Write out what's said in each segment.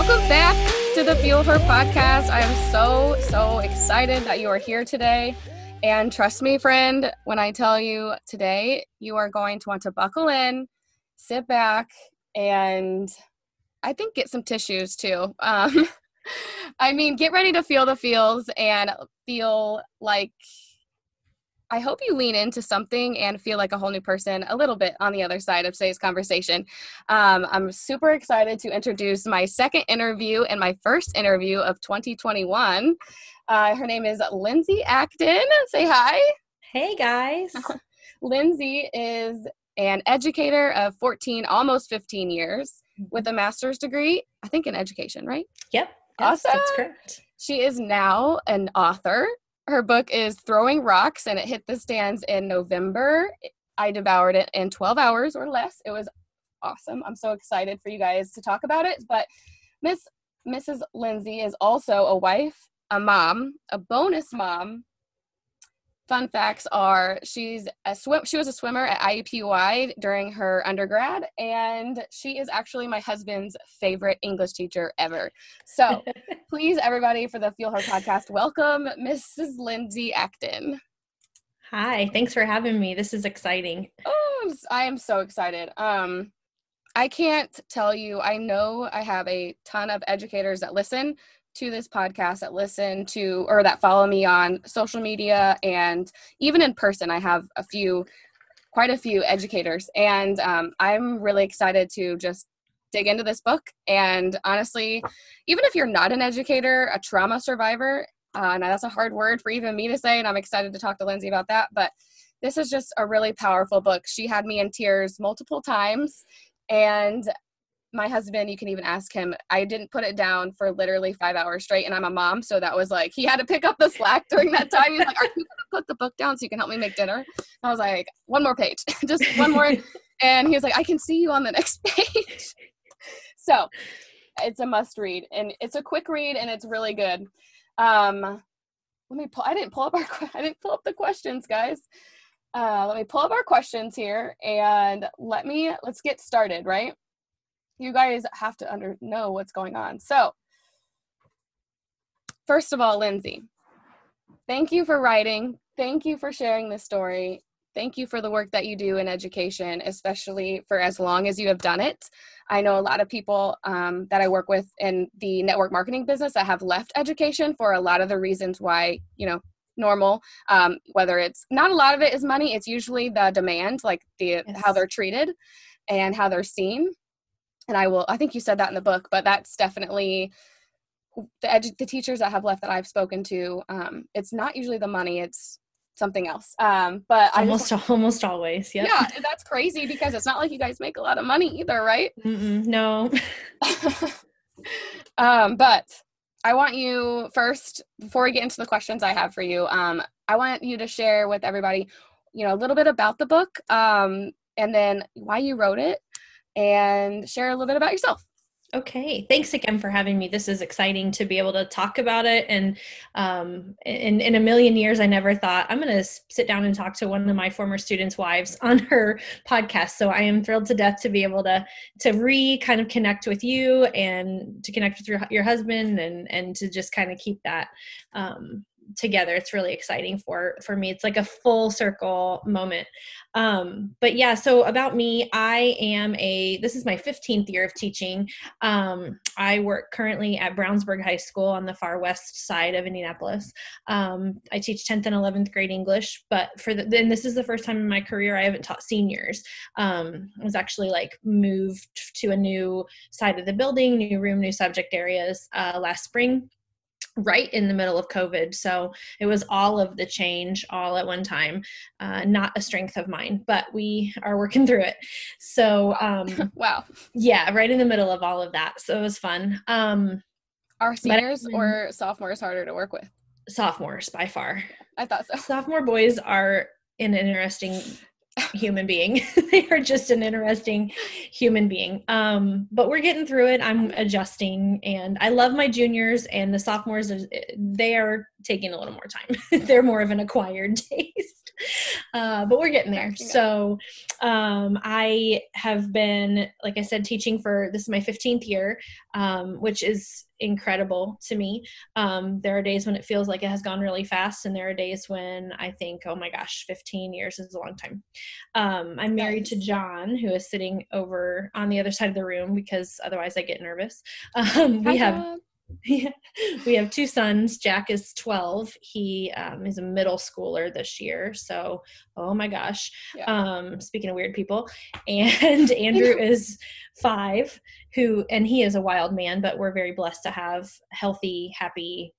welcome back to the Fuel Her podcast. I am so, so excited that you are here today. And trust me, friend, when I tell you today, you are going to want to buckle in, sit back, and I think get some tissues too. Um, I mean, get ready to feel the feels and feel like I hope you lean into something and feel like a whole new person a little bit on the other side of today's conversation. Um, I'm super excited to introduce my second interview and my first interview of 2021. Uh, her name is Lindsey Acton. Say hi. Hey, guys. Lindsey is an educator of 14, almost 15 years with a master's degree, I think in education, right? Yep. Awesome. That's correct. She is now an author her book is Throwing Rocks, and it hit the stands in November. I devoured it in 12 hours or less. It was awesome. I'm so excited for you guys to talk about it. But Miss Mrs. Lindsey is also a wife, a mom, a bonus mom, fun facts are she's a swim she was a swimmer at IUPUI during her undergrad and she is actually my husband's favorite English teacher ever. So please everybody for the Fuel Her podcast welcome Mrs. Lindsey Acton. Hi, thanks for having me. This is exciting. Oh, I am so excited. Um I can't tell you. I know I have a ton of educators that listen to this podcast that listen to or that follow me on social media and even in person i have a few quite a few educators. And um, i'm really excited to just dig into this book. And honestly even if you're not an educator a trauma survivor uh, and that's a hard word for even me to say and i'm excited to talk to lindsey about that but this is just a really powerful book. She had me in tears multiple times. And my husband, you can even ask him, I didn't put it down for literally five hours straight. And I'm a mom. So that was like, he had to pick up the slack during that time. He's like, Are you going to put the book down so you can help me make dinner? I was like, One more page, just one more. and he was like, I can see you on the next page. so it's a must read. And it's a quick read and it's really good. Um, let me pull, I didn't pull up our, I didn't pull up the questions, guys. Uh, let me pull up our questions here and let me, let's get started, right? You guys have to under know what's going on. So, first of all, Lindsey, thank you for writing. Thank you for sharing this story. Thank you for the work that you do in education, especially for as long as you have done it. I know a lot of people um, that I work with in the network marketing business that have left education for a lot of the reasons why, you know, normal um, whether it's not a lot of it is money it's usually the demand like the yes. how they're treated and how they're seen and I will I think you said that in the book, but that's definitely the edu- the teachers that have left that I've spoken to. Um, it's not usually the money; it's something else. Um, but almost just, almost always, yeah. Yeah, that's crazy because it's not like you guys make a lot of money either, right? Mm-mm, no. um, but I want you first before we get into the questions I have for you. Um, I want you to share with everybody, you know, a little bit about the book, um, and then why you wrote it, and share a little bit about yourself. Okay, thanks again for having me. This is exciting to be able to talk about it. And um, in, in a million years, I never thought I'm going to sit down and talk to one of my former students' wives on her podcast. So I am thrilled to death to be able to to re kind of connect with you and to connect with your your husband and and to just kind of keep that um, together it's really exciting for for me. It's like a full circle moment. Um but yeah so about me i am a this is my 15th year of teaching. Um i work currently at brownsburg high school on the far west side of indianapolis. Um i teach 10th and 11th grade english but for the then this is the first time in my career i haven't taught seniors. Um i was actually like moved to a new side of the building new room new subject areas uh last spring right in the middle of COVID. So it was all of the change all at one time, uh, not a strength of mine, but we are working through it. So, um, wow. Yeah, right in the middle of all of that. So it was fun. Um, are seniors or sophomores harder to work with? Sophomores by far. I thought so. Sophomore boys are an interesting human being. they are just an interesting human being. Um, but we're getting through it. I'm adjusting, and I love my juniors and the sophomores. They are taking a little more time. They're more of an acquired taste. uh, but we're getting there. So um, I have been, like I said, teaching for this is my 15th year, um, which is incredible to me. Um, there are days when it feels like it has gone really fast, and there are days when I think, oh my gosh, 15 years is a long time. Um, I'm married nice. to John, who is sitting over on the other side of the room because otherwise I get nervous. Um, we Hi, we have two sons. Jack is 12. He um, is a middle schooler this year. So, oh my gosh. Yeah. Um, speaking of weird people. And Andrew is five, who, and he is a wild man, but we're very blessed to have healthy, happy,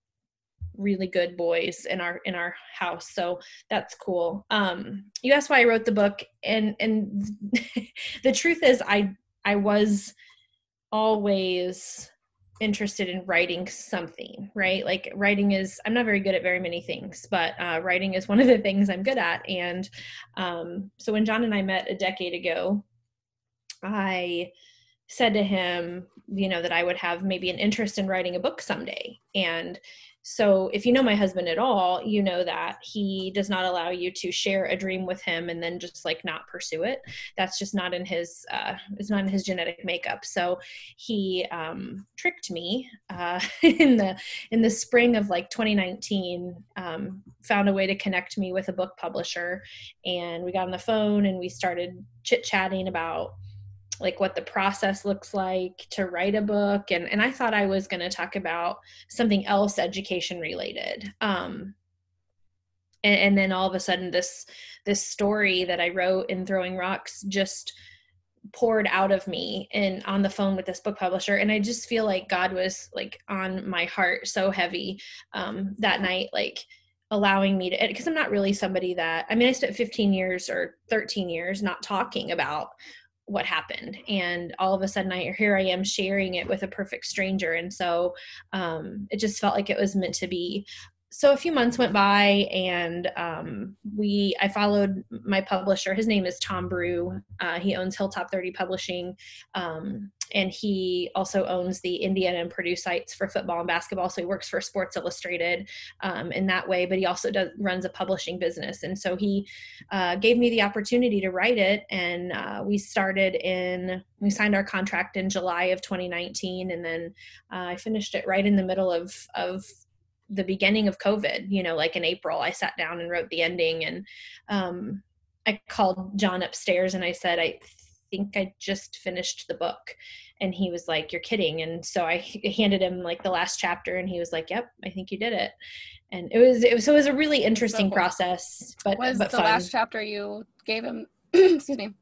really good boys in our in our house so that's cool um you asked why i wrote the book and and the truth is i i was always interested in writing something, right? Like writing is, I'm not very good at very many things, but uh, writing is one of the things I'm good at. And um, so when John and I met a decade ago, I said to him, you know, that I would have maybe an interest in writing a book someday. And so if you know my husband at all you know that he does not allow you to share a dream with him and then just like not pursue it. That's just not in his uh it's not in his genetic makeup. So he um tricked me uh in the in the spring of like 2019 um found a way to connect me with a book publisher. And we got on the phone and we started chit chatting about like what the process looks like to write a book and and I thought I was going to talk about something else education related um and, and then all of a sudden this this story that I wrote in throwing rocks just poured out of me and on the phone with this book publisher and i just feel like god was like on my heart so heavy um that night like allowing me to because i'm not really somebody that i mean i spent 15 years or 13 years not talking about what happened. And all of a sudden I here I am sharing it with a perfect stranger. And so um, it just felt like it was meant to be so a few months went by and um, we i followed my publisher. His name is tom brew. Uh, he owns hilltop 30 publishing um, and he also owns the indiana and purdue sites for football and basketball. So he works for sports illustrated um, in that way but he also does runs a publishing business. And so he uh, gave me the opportunity to write it. And uh, we started in we signed our contract in july of 2019 and then uh, i finished it right in the middle of of the beginning of COVID, you know, like in April, I sat down and wrote the ending and um, I called John upstairs and I said, I think I just finished the book. And he was like, You're kidding. And so I handed him like the last chapter and he was like, Yep, I think you did it. And it was it was so it was a really interesting so process. But was but the fun. last chapter you gave him excuse me.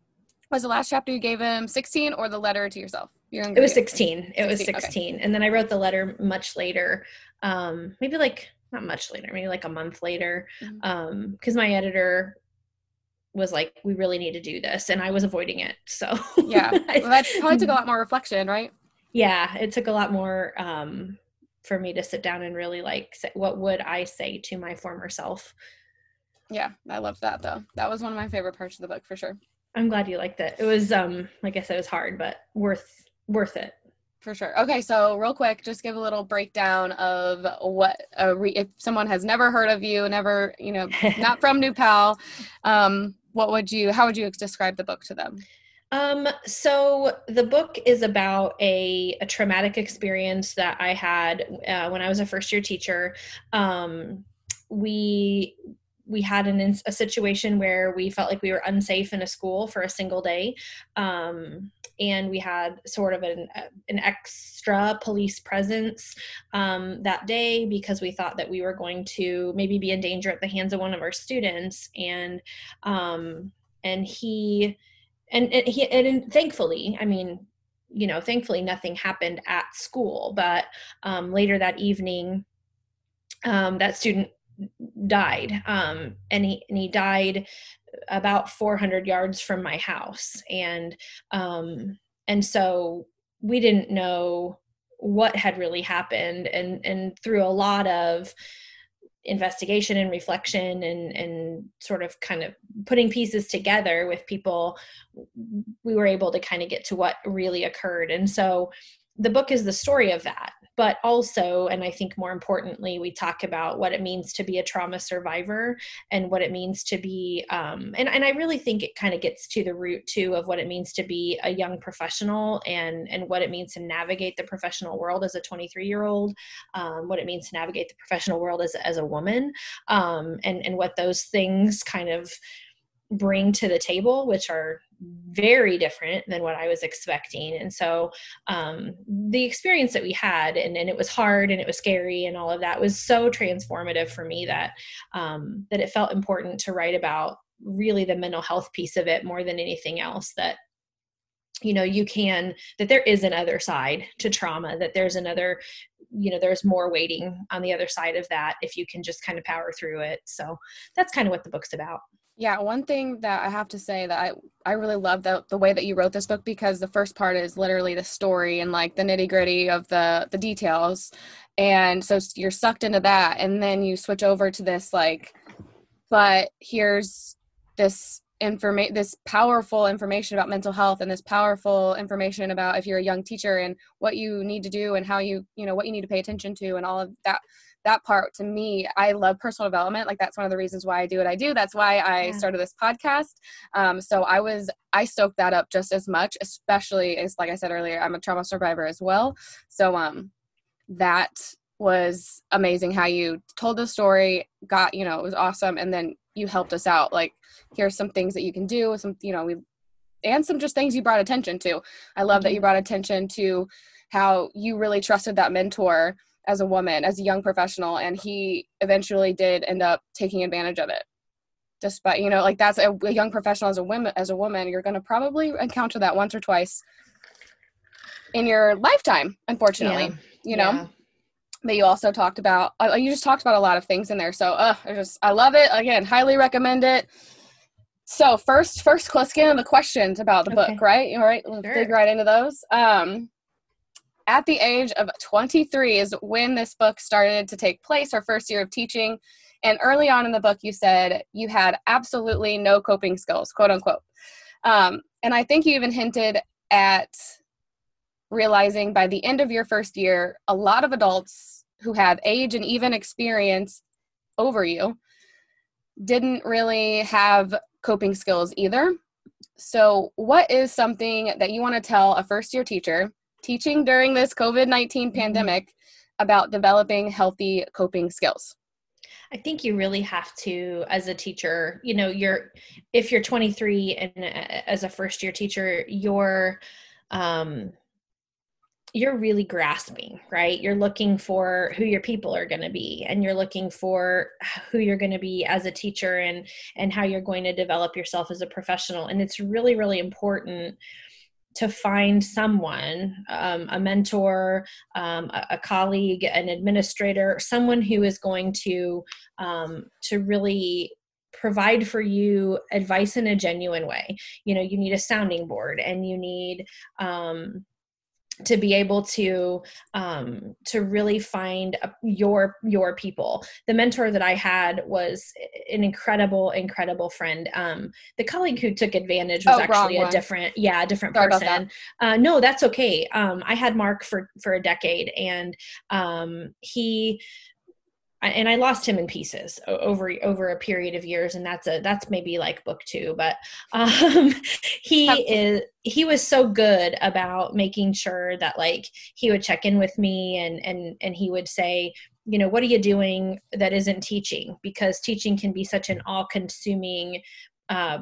Was the last chapter you gave him 16 or the letter to yourself? it was 16. It 16, was 16. Okay. And then I wrote the letter much later um, maybe like not much later, maybe like a month later, Um, because mm-hmm. um, my editor was like, "We really need to do this," and I was avoiding it. So yeah, well, that probably took a lot more reflection, right? Yeah, it took a lot more um, for me to sit down and really like, say, what would I say to my former self? Yeah, I loved that though. That was one of my favorite parts of the book for sure. I'm glad you liked it. It was um like I said, it was hard, but worth worth it. For sure. Okay, so real quick, just give a little breakdown of what re- if someone has never heard of you, never, you know, not from New Pal, um, what would you? How would you describe the book to them? Um, so the book is about a, a traumatic experience that I had uh, when I was a first year teacher. Um, we we had an, a situation where we felt like we were unsafe in a school for a single day. Um, and we had sort of an, an extra police presence um, that day because we thought that we were going to maybe be in danger at the hands of one of our students. And, um, and he, and, and he, and thankfully, I mean, you know, thankfully nothing happened at school, but um, later that evening, um, that student died um, and he and he died about 400 yards from my house. And um, and so we didn't know what had really happened and and through a lot of investigation and reflection and and sort of kind of putting pieces together with people we were able to kind of get to what really occurred. And so the book is the story of that but also and i think more importantly we talk about what it means to be a trauma survivor and what it means to be um, and, and i really think it kind of gets to the root too of what it means to be a young professional and and what it means to navigate the professional world as a 23 year old um, what it means to navigate the professional world as, as a woman um, and and what those things kind of bring to the table, which are very different than what I was expecting. And so um, the experience that we had, and, and it was hard and it was scary and all of that was so transformative for me that um, that it felt important to write about really the mental health piece of it more than anything else that you know you can that there is another side to trauma that there's another you know there's more waiting on the other side of that if you can just kind of power through it so that's kind of what the book's about yeah, one thing that I have to say that I I really love the the way that you wrote this book because the first part is literally the story and like the nitty gritty of the the details, and so you're sucked into that, and then you switch over to this like, but here's this information this powerful information about mental health and this powerful information about if you're a young teacher and what you need to do and how you you know what you need to pay attention to and all of that that part to me i love personal development. Like that's one of the reasons why i do what i do. That's why i yeah. started this podcast. Um, so i was i soaked that up just as much especially as like i said earlier i'm a trauma survivor as well. So um that was amazing how you told the story got you know it was awesome and then you helped us out. Like here's some things that you can do some you know we and some just things you brought attention to. I love mm-hmm. that you brought attention to how you really trusted that mentor as a woman, as a young professional, and he eventually did end up taking advantage of it. Despite you know, like that's a, a young professional as a woman. As a woman, you're going to probably encounter that once or twice in your lifetime. Unfortunately, yeah. you know. Yeah. But you also talked about uh, you just talked about a lot of things in there. So, uh, I just I love it. Again, highly recommend it. So first, first let's get into the questions about the okay. book, right? All right, let's sure. dig right into those. Um, at the age of 23 is when this book started to take place, our first year of teaching. And early on in the book, you said you had absolutely no coping skills, quote unquote. Um, and I think you even hinted at realizing by the end of your first year, a lot of adults who have age and even experience over you didn't really have coping skills either. So, what is something that you want to tell a first year teacher teaching during this COVID 19 mm-hmm. pandemic about developing healthy coping skills? I think you really have to, as a teacher, you know, you're, if you're 23 and uh, as a first year teacher, you're, um, you're really grasping, right? You're looking for who your people are going to be and you're looking for who you're going to be as a teacher and and how you're going to develop yourself as a professional. And it's really really important to find someone, um, a mentor, um, a, a, colleague, an administrator, someone who is going to um, to really provide for you advice in a genuine way. You know, you need a sounding board, and you need um, to be able to um, to really find a, your your people. The mentor that i had was an incredible incredible friend. Um, the colleague who took advantage was oh, actually a different yeah a different Sorry person. that. uh, no that's okay. Um, i had mark for for a decade and um, he and I lost him in pieces over over a period of years, and that's a that's maybe like book two. But um, he is he was so good about making sure that like he would check in with me and and and he would say, you know, what are you doing that isn't teaching? Because teaching can be such an all consuming. Uh,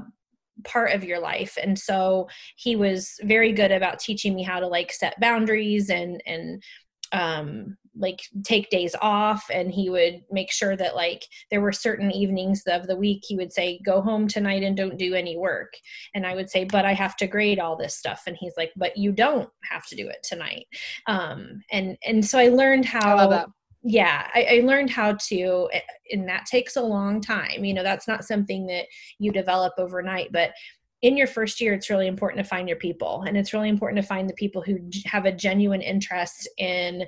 part of your life and so he was very good about teaching me how to like set boundaries and and um like take days off and he would make sure that like there were certain evenings of the week he would say go home tonight and don't do any work. And i would say but i have to grade all this stuff. And he's like but you don't have to do it tonight. Um and and so i learned how I yeah I, I learned how to and that takes a long time. You know that's not something that you develop overnight but in your first year it's really important to find your people and it's really important to find the people who have a genuine interest in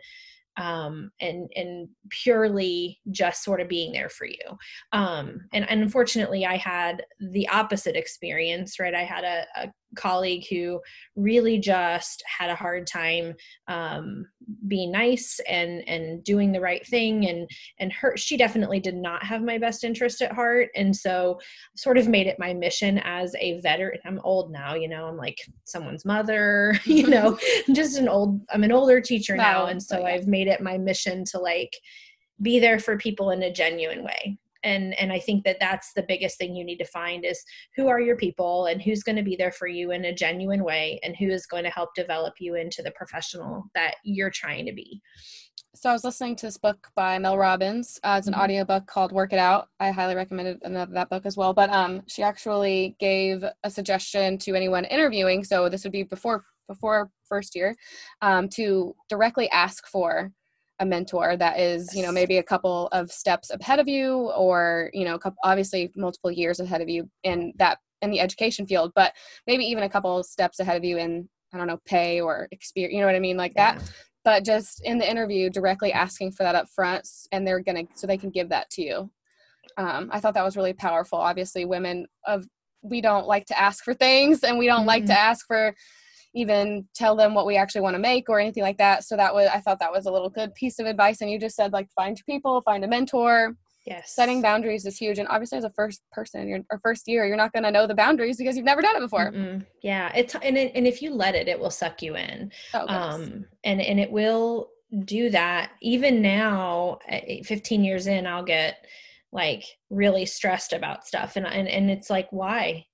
um, and and purely just sort of being there for you. Um, and, and, unfortunately, I had the opposite experience. Right, I had a, a, colleague who really just had a hard time um, being nice and and doing the right thing. And and her she definitely did not have my best interest at heart. And so sort of made it my mission as a veteran. I'm old now you know i'm like someone's mother you know just an old i'm an older teacher now. And so i've made it my mission to like be there for people in a genuine way and and i think that that's the biggest thing you need to find is who are your people and who's going to be there for you in a genuine way and who is going to help develop you into the professional that you're trying to be so i was listening to this book by mel robbins uh, it's an mm-hmm. audiobook called work it out i highly recommended that book as well but um she actually gave a suggestion to anyone interviewing so this would be before before first year um, to directly ask for a mentor that is you know maybe a couple of steps ahead of you or you know obviously multiple years ahead of you in that in the education field but maybe even a couple steps ahead of you in i don't know pay or experience you know what i mean like yeah. that but just in the interview directly asking for that up front and they're gonna so they can give that to you um, i thought that was really powerful obviously women of we don't like to ask for things and we don't mm-hmm. like to ask for even tell them what we actually want to make or anything like that. So that was I thought that was a little good piece of advice. And you just said like find people, find a mentor. Yes. Setting boundaries is huge. And obviously as a first person, your or first year, you're not gonna know the boundaries because you've never done it before. Mm-mm. Yeah. It's and it, and if you let it, it will suck you in. Oh, um and and it will do that. Even now, 15 years in, I'll get like really stressed about stuff and and, and it's like why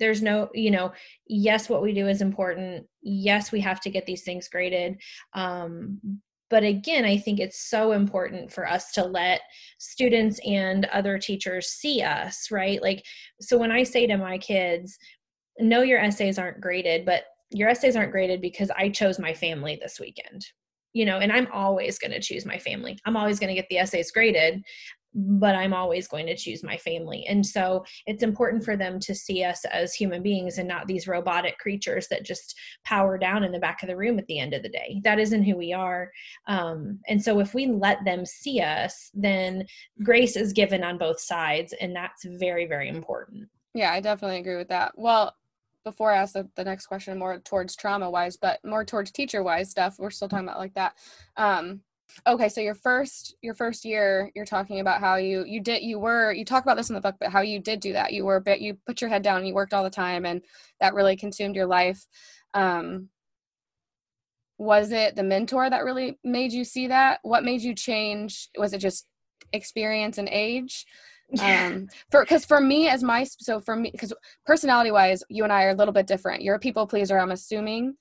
there's no you know yes what we do is important. Yes we have to get these things graded. Um, but again i think it's so important for us to let students and other teachers see us right? Like so when i say to my kids no your essays aren't graded but your essays aren't graded because i chose my family this weekend you know and i'm always going to choose my family. I'm always going to get the essays graded but I'm always going to choose my family. And so it's important for them to see us as human beings and not these robotic creatures that just power down in the back of the room at the end of the day. That isn't who we are. Um, and so if we let them see us, then grace is given on both sides. And that's very, very important. Yeah, I definitely agree with that. Well, before I ask the, the next question, more towards trauma wise, but more towards teacher wise stuff, we're still talking about like that. Um, okay so your first your first year you're talking about how you you did you were you talk about this in the book but how you did do that. You were bit you put your head down and you worked all the time and that really consumed your life. Um was it the mentor that really made you see that? What made you change? Was it just experience and age? Um for because for me as my so for me because personality wise you and i are a little bit different. You're a people pleaser i'm assuming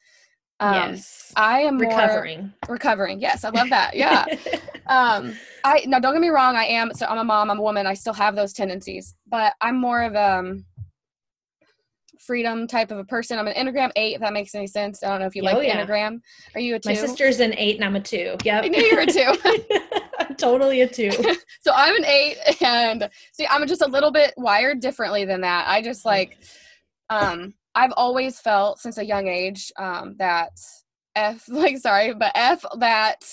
um, yes. I am recovering. recovering. Yes, I love that. Yeah. um, I now don't get me wrong. I am so I'm a mom. I'm a woman. I still have those tendencies, but I'm more of a um, freedom type of a person. I'm an Enneagram eight. If that makes any sense. I don't know if you oh, like yeah. Enneagram. Are you a two? My sister's an eight, and I'm a two. Yep. I knew you were a two. I'm totally a two. so I'm an eight, and see, I'm just a little bit wired differently than that. I just like, um I've always felt since a young age um, that F, like, sorry, but F that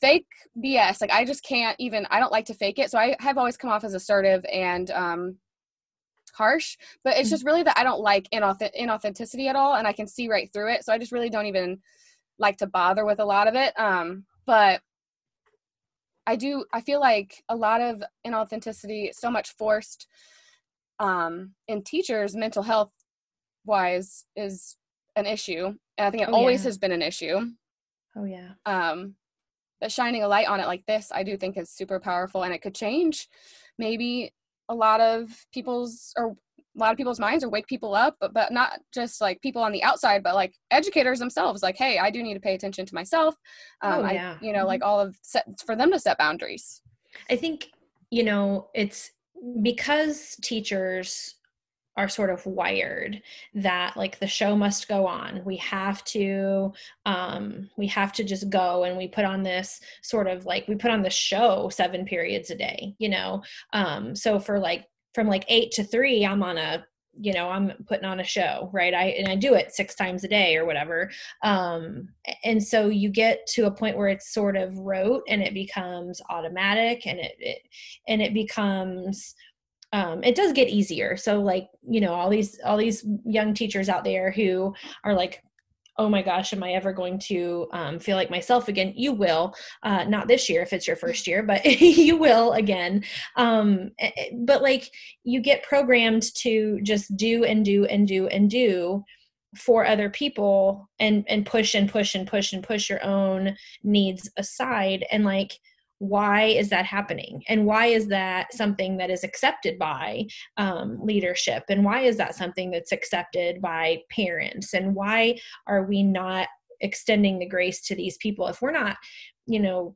fake BS. Like, I just can't even, I don't like to fake it. So I have always come off as assertive and um, harsh, but it's just really that I don't like inauth- inauthenticity at all. And I can see right through it. So I just really don't even like to bother with a lot of it. Um, but I do, I feel like a lot of inauthenticity, so much forced um, in teachers' mental health wise is an issue. And I think it oh, always yeah. has been an issue. Oh yeah. Um but shining a light on it like this, I do think is super powerful and it could change maybe a lot of people's or a lot of people's minds or wake people up, but, but not just like people on the outside, but like educators themselves. Like, hey, I do need to pay attention to myself. Um, oh, yeah. I, you know, mm-hmm. like all of set, for them to set boundaries. I think, you know, it's because teachers are sort of wired that like the show must go on. We have to um we have to just go and we put on this sort of like we put on the show seven periods a day you know? Um so for like from like 8 to 3 i'm on a you know i'm putting on a show right? I and i do it six times a day or whatever. Um and so you get to a point where it's sort of rote and it becomes automatic and it, it and it becomes um, it does get easier so like you know all these all these young teachers out there who are like oh my gosh, am I ever going to um, feel like myself again? You will, uh, not this year if it's your first year, but you will again. Um, eh, eh, but like you get programmed to just do and do and do and do for other people and and push and push and push and push your own needs aside and like why is that happening? And why is that something that is accepted by um, leadership? And why is that something that's accepted by parents? And why are we not extending the grace to these people? If we're not you know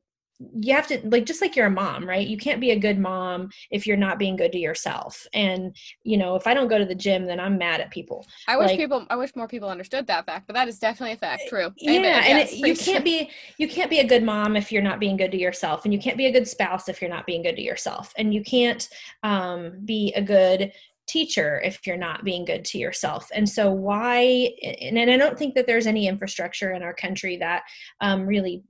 you have to like just like you're a mom right? You can't be a good mom if you're not being good to yourself. And you know if i don't go to the gym then i'm mad at people. I wish like, people i wish more people understood that fact but that is definitely a fact true. Yeah Amen. and yes, it, you can't be you can't be a good mom if you're not being good to yourself and you can't be a good spouse if you're not being good to yourself and you can't um, be a good teacher if you're not being good to yourself. And so why and, and i don't think that there's any infrastructure in our country that um, really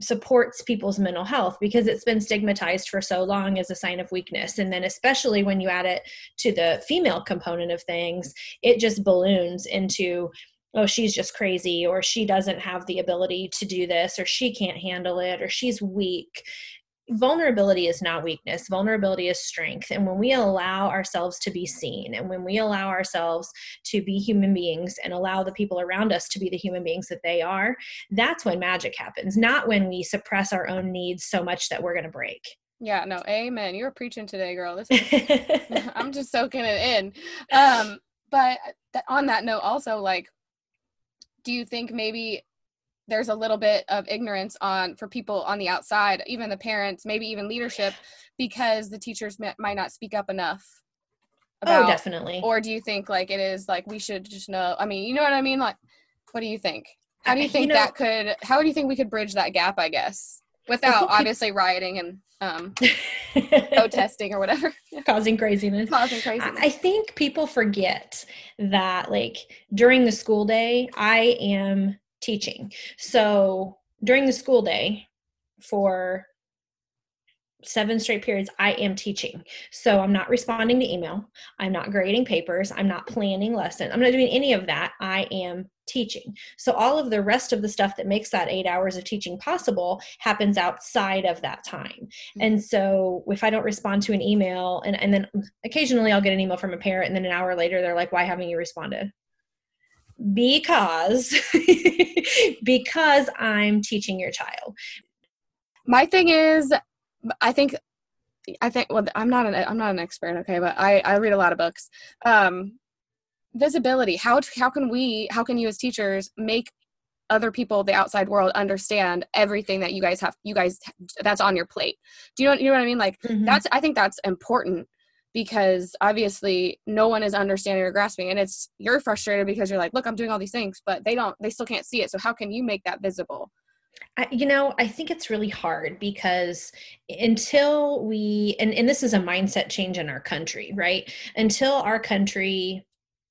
supports people's mental health because it's been stigmatized for so long as a sign of weakness. And then especially when you add it to the female component of things it just balloons into oh she's just crazy or she doesn't have the ability to do this or she can't handle it or she's weak vulnerability is not weakness. Vulnerability is strength. And when we allow ourselves to be seen and when we allow ourselves to be human beings and allow the people around us to be the human beings that they are that's when magic happens not when we suppress our own needs so much that we're going to break. Yeah no amen. You're preaching today girl. This is, i'm just soaking it in. Um but on that note also like do you think maybe there's a little bit of ignorance on for people on the outside even the parents maybe even leadership because the teachers may, might not speak up enough oh, about, oh definitely. or do you think like it is like we should just know i mean you know what i mean? Like what do you think? How do you think you know, that could how do you think we could bridge that gap i guess without obviously rioting and um protesting or whatever? Causing craziness. Causing craziness i think people forget that like during the school day i am teaching. So during the school day for seven straight periods i am teaching. So i'm not responding to email. I'm not grading papers. I'm not planning lessons. I'm not doing any of that. I am teaching. So all of the rest of the stuff that makes that eight hours of teaching possible happens outside of that time. Mm-hmm. and so if i don't respond to an email and, and then occasionally i'll get an email from a parent and then an hour later they're like why haven't you responded? Because because I'm teaching your child. My thing is I think I think well I'm not an I'm not an expert okay but I I read a lot of books. Um visibility how how can we how can you as teachers make other people the outside world understand everything that you guys have you guys that's on your plate do you know, you know what i mean like mm-hmm. that's i think that's important because obviously no one is understanding or grasping and it's you're frustrated because you're like look i'm doing all these things but they don't they still can't see it. So how can you make that visible? I, you know i think it's really hard because until we and, and this is a mindset change in our country right? Until our country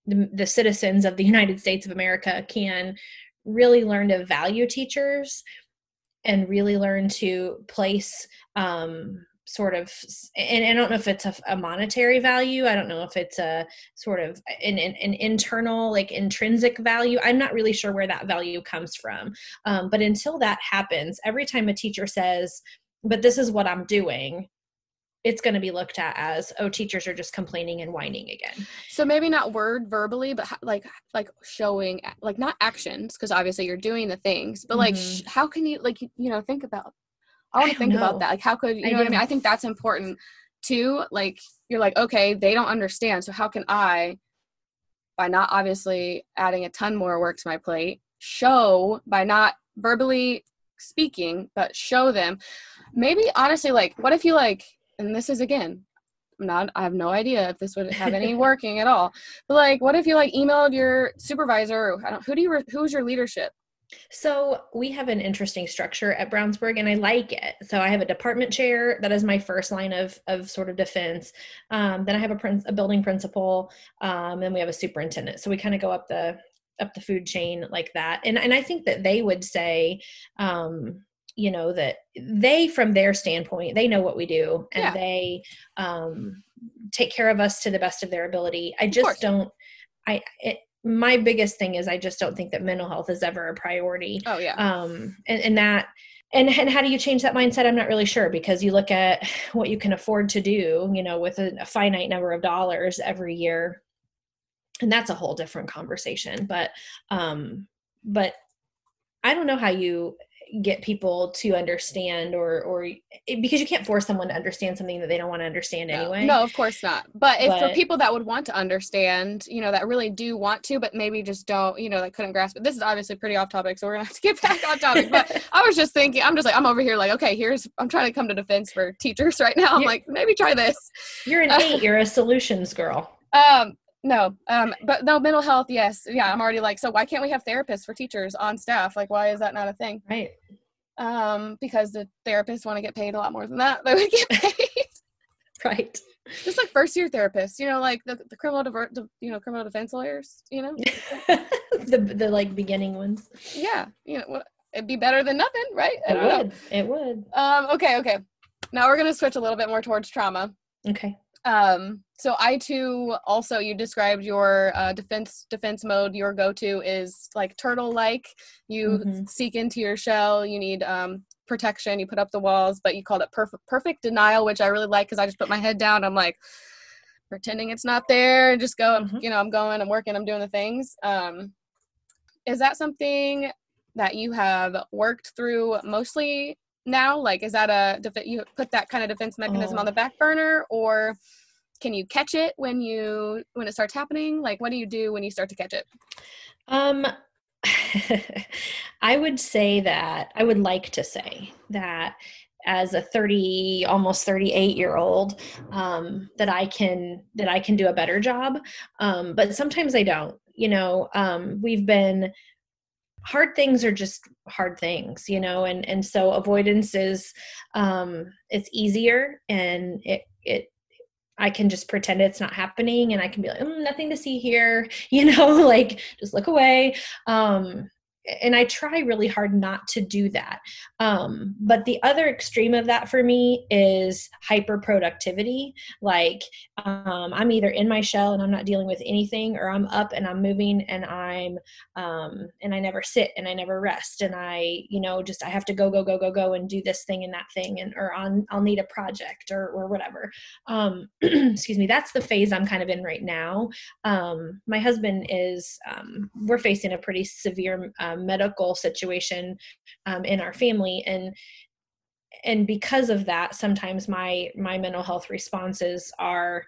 the, the citizens of the united states of america can really learn to value teachers and really learn to place um, sort of and i don't know if it's a, a, monetary value i don't know if it's a sort of an, an, an, internal like intrinsic value i'm not really sure where that value comes from um, but until that happens every time a teacher says but this is what i'm doing it's going to be looked at as oh teachers are just complaining and whining again so maybe not word verbally but like like showing like not actions because obviously you're doing the things but like mm-hmm. sh- how can you like you know think about I want to think know. about that. Like, how could you know I what I mean? I think that's important too. Like, you're like, okay, they don't understand. So how can I, by not obviously adding a ton more work to my plate, show by not verbally speaking, but show them. Maybe honestly, like, what if you like, and this is again, I'm not, I have no idea if this would have any working at all. But like, what if you like emailed your supervisor? who do you, who's your leadership? So we have an interesting structure at Brownsburg and I like it. So I have a department chair that is my first line of, of sort of defense. Um, then I have a, prin- a building principal. Um, and we have a superintendent. So we kind of go up the up the food chain like that. And and I think that they would say, um, you know, that they from their standpoint, they know what we do and yeah. they um take care of us to the best of their ability i just don't i it, my biggest thing is i just don't think that mental health is ever a priority. Oh yeah. Um and, and that and, and how do you change that mindset? I'm not really sure because you look at what you can afford to do you know with a, a finite number of dollars every year and that's a whole different conversation but um but i don't know how you get people to understand or or because you can't force someone to understand something that they don't want to understand anyway. No, no of course not. But if but, for people that would want to understand you know that really do want to but maybe just don't you know that couldn't grasp it. This is obviously pretty off topic so we're gonna have to get back on topic. But i was just thinking i'm just like i'm over here like okay here's i'm trying to come to defense for teachers right now. I'm like maybe try this. You're an eight you're a solutions girl. Um no um but no mental health yes. Yeah i'm already like so why can't we have therapists for teachers on staff? Like why is that not a thing? Right. Um because the therapists want to get paid a lot more than that they would get paid. Right. Just like first year therapists you know like the, the criminal diver- you know criminal defense lawyers you know? The the like beginning ones. Yeah you know it'd be better than nothing right? It would know. it would. Um okay okay. Now we're going to switch a little bit more towards trauma. Okay um so i too also you described your uh, defense defense mode. Your go-to is like turtle like you mm-hmm. seek into your shell. You need um protection. You put up the walls but you called it perfect perfect denial which i really like because i just put my head down. I'm like pretending it's not there and just go mm-hmm. you know i'm going i'm working i'm doing the things. Um is that something that you have worked through mostly now? Like, is that a you put that kind of defense mechanism oh. on the back burner, or can you catch it when you when it starts happening? Like, what do you do when you start to catch it? Um, I would say that I would like to say that as a 30 almost 38 year old um, that i can that i can do a better job um, but sometimes i don't you know um, we've been hard things are just hard things you know and and so avoidance is um it's easier and it it I can just pretend it's not happening and I can be like, mm, nothing to see here, you know, like just look away. Um, and I try really hard not to do that. Um, but the other extreme of that for me is hyper productivity. Like um, I'm either in my shell and I'm not dealing with anything, or I'm up and I'm moving and I'm um, and I never sit and I never rest and I you know just I have to go go go go go and do this thing and that thing and or on I'll need a project or or whatever. Um, excuse me. That's the phase I'm kind of in right now. Um, my husband is um, we're facing a pretty severe um, medical situation um, in our family. And and because of that sometimes my my mental health responses are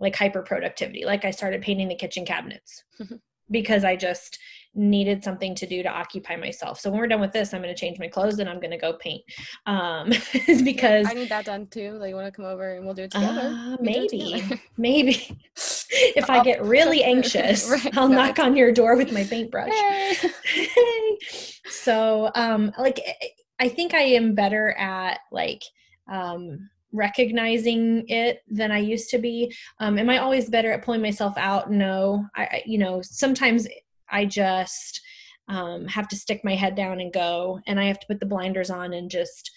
like hyper productivity like i started painting the kitchen cabinets because i just needed something to do to occupy myself so when we're done with this i'm going to change my clothes and i'm going to go paint um because i need that done too like you want to come over and we'll do it together uh, maybe together. maybe if i get really anxious right, i'll knock on your door with my paintbrush hey. so um like i think i am better at like um recognizing it than I used to be. Um, am I always better at pulling myself out? No. I, I you know, sometimes I just um, have to stick my head down and go, and I have to put the blinders on and just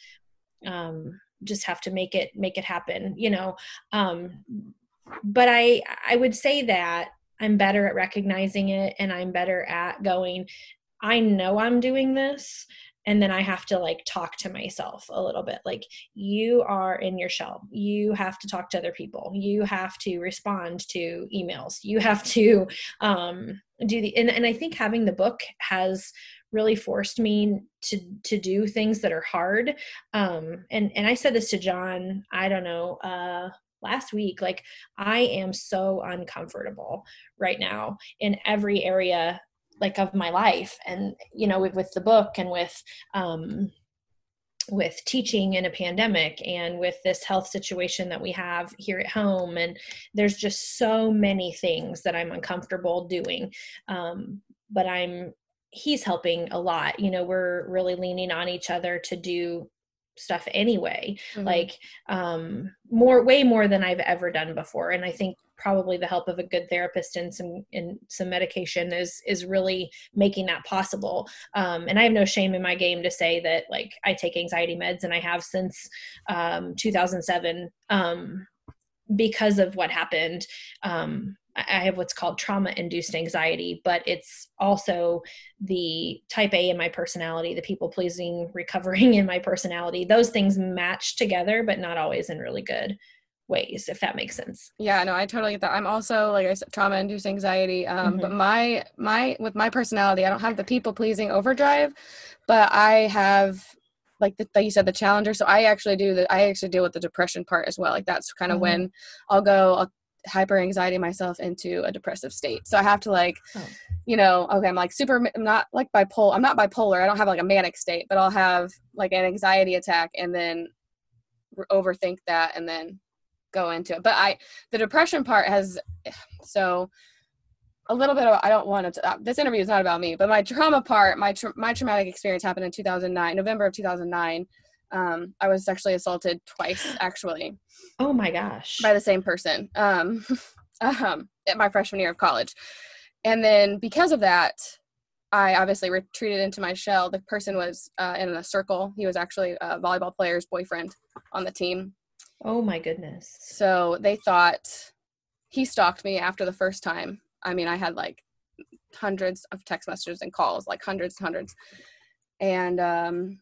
um, just have to make it make it happen. You know, um, but I I would say that I'm better at recognizing it, and I'm better at going. I know I'm doing this and then i have to like talk to myself a little bit like you are in your shell you have to talk to other people you have to respond to emails you have to um, do the and, and i think having the book has really forced me to to do things that are hard. Um and and i said this to john i don't know uh last week like i am so uncomfortable right now in every area like of my life. And you know with, with the book and with um with teaching in a pandemic and with this health situation that we have here at home. And there's just so many things that i'm uncomfortable doing. Um, but i'm he's helping a lot. You know we're really leaning on each other to do stuff anyway. Mm-hmm. like um more way more than i've ever done before. And i think probably the help of a good therapist and some and some medication is is really making that possible. Um and i have no shame in my game to say that like i take anxiety meds and i have since um 2007 um because of what happened. Um, I have what's called trauma induced anxiety, but it's also the type A in my personality, the people pleasing, recovering in my personality. Those things match together, but not always in really good ways, if that makes sense. Yeah, no, I totally get that. I'm also, like I said, trauma induced anxiety. Um, mm-hmm. but my, my, with my personality, I don't have the people pleasing overdrive, but I have like the, like you said the challenger so i actually do that i actually deal with the depression part as well like that's kind of mm-hmm. when i'll go i'll hyper anxiety myself into a depressive state. So I have to like, oh. you know, okay, I'm like super, I'm not like bipolar. I'm not bipolar. I don't have like a manic state, but I'll have like an anxiety attack and then overthink that and then go into it. But I, the depression part has, so a little bit of, I don't want to, uh, this interview is not about me, but my trauma part, my, tra- my traumatic experience happened in 2009, November of 2009 um, I was sexually assaulted twice, actually. Oh my gosh! By the same person. Um, um, at my freshman year of college, and then because of that, I obviously retreated into my shell. The person was uh, in a circle. He was actually a volleyball player's boyfriend on the team. Oh my goodness! So they thought he stalked me after the first time. I mean, I had like hundreds of text messages and calls, like hundreds and hundreds. And um,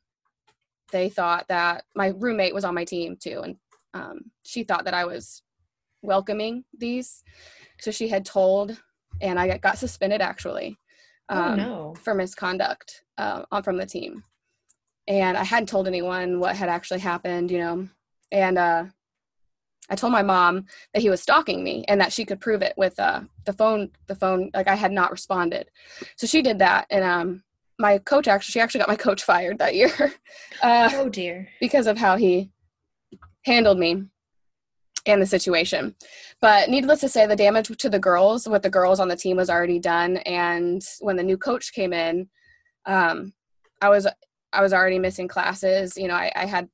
they thought that my roommate was on my team too, and um, she thought that I was welcoming these. So she had told, and I got suspended actually oh, um, oh, no. for misconduct uh, from the team. And I hadn't told anyone what had actually happened, you know. And uh, I told my mom that he was stalking me and that she could prove it with uh, the phone. The phone, like I had not responded, so she did that, and um, my coach actually she actually got my coach fired that year. Uh, oh dear. Because of how he handled me and the situation. But needless to say, the damage to the girls with the girls on the team was already done. And when the new coach came in, um, I was I was already missing classes. You know, I, I had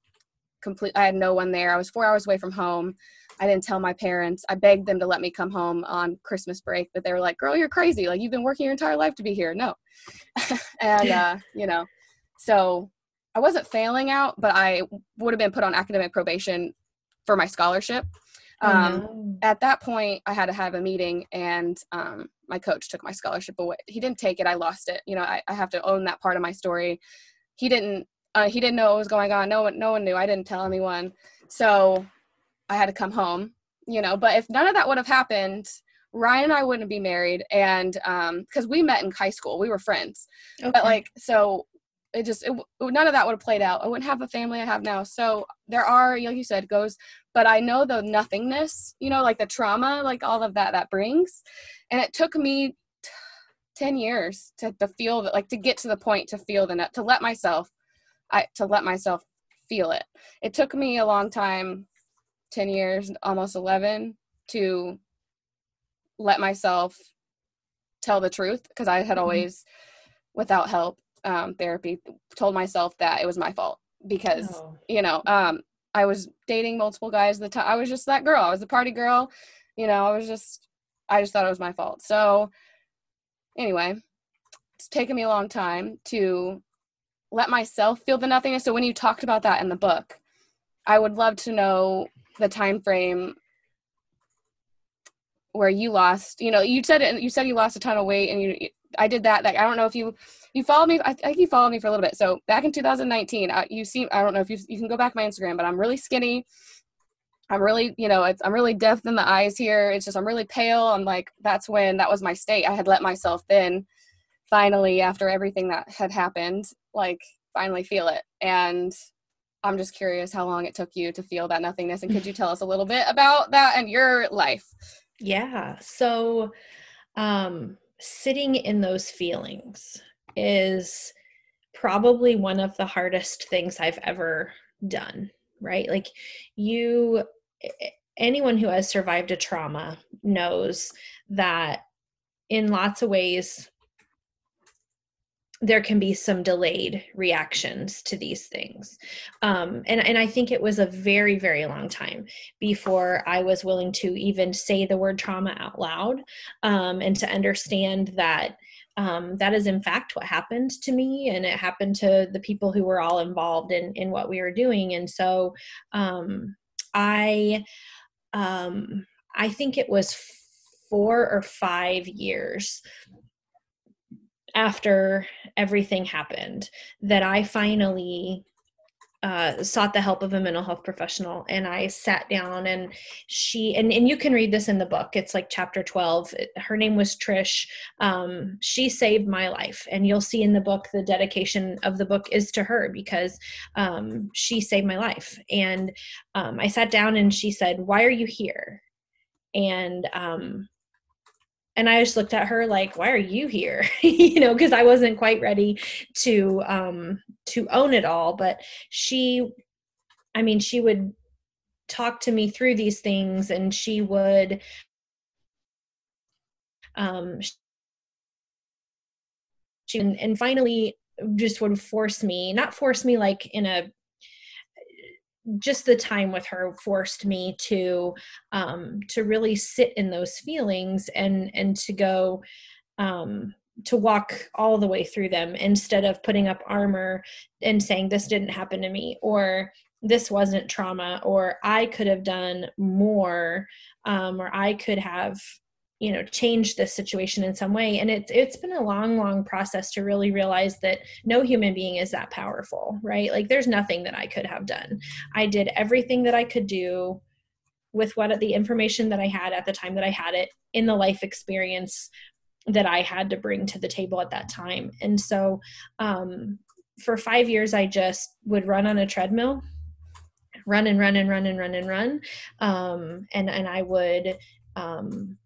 complete I had no one there. I was four hours away from home. I didn't tell my parents. I begged them to let me come home on Christmas break, but they were like, "Girl, you're crazy. Like you've been working your entire life to be here." No. and uh, you know, so I wasn't failing out, but I would have been put on academic probation for my scholarship. Oh, um, no. At that point, I had to have a meeting, and um, my coach took my scholarship away. He didn't take it; I lost it. You know, I, I have to own that part of my story. He didn't. Uh, he didn't know what was going on. No one, no one knew. I didn't tell anyone. So I had to come home, you know. But if none of that would have happened, Ryan and I wouldn't be married, and um, because we met in high school, we were friends. Okay. But like, so it just it, none of that would have played out. I wouldn't have the family I have now. So there are, like you said, goes. But I know the nothingness, you know, like the trauma, like all of that that brings, and it took me. 10 years to, to feel that like to get to the point to feel the to let myself i to let myself feel it it took me a long time 10 years, almost 11, to let myself tell the truth because I had mm-hmm. always, without help, um, therapy, told myself that it was my fault because, oh. you know, um, I was dating multiple guys at the time. I was just that girl. I was the party girl. You know, I was just, I just thought it was my fault. So, anyway, it's taken me a long time to let myself feel the nothingness. So, when you talked about that in the book, I would love to know the time frame where you lost you know you said it you said you lost a ton of weight and you i did that like i don't know if you you followed me i think you followed me for a little bit. So back in 2019 uh, you seem i don't know if you you can go back my instagram but i'm really skinny. I'm really you know it's i'm really deaf in the eyes here. It's just i'm really pale. I'm like that's when that was my state. I had let myself then finally after everything that had happened like finally feel it and I'm just curious how long it took you to feel that nothingness. And could you tell us a little bit about that and your life? Yeah. So, um, sitting in those feelings is probably one of the hardest things I've ever done, right? Like, you, anyone who has survived a trauma knows that in lots of ways, there can be some delayed reactions to these things. Um, and, and I think it was a very, very long time before I was willing to even say the word trauma out loud um, and to understand that um, that is in fact what happened to me and it happened to the people who were all involved in, in what we were doing. And so um, I um, I think it was four or five years after everything happened that I finally uh, sought the help of a mental health professional and i sat down and she and, and you can read this in the book. It's like chapter 12 her name was trish. Um, she saved my life. And you'll see in the book the dedication of the book is to her because um, she saved my life. And um, i sat down and she said why are you here? And um, and i just looked at her like why are you here? You know because i wasn't quite ready to um to own it all but she i mean she would talk to me through these things and she would um she and, and finally just would force me not force me like in a just the time with her forced me to um to really sit in those feelings and and to go um to walk all the way through them instead of putting up armor and saying this didn't happen to me or this wasn't trauma or i could have done more um, or i could have you know change the situation in some way. And it's it's been a long long process to really realize that no human being is that powerful right? Like there's nothing that i could have done. I did everything that i could do with what the information that i had at the time that i had it in the life experience that i had to bring to the table at that time. And so um, for five years i just would run on a treadmill run and run and run and run and run. Um, and and i would um,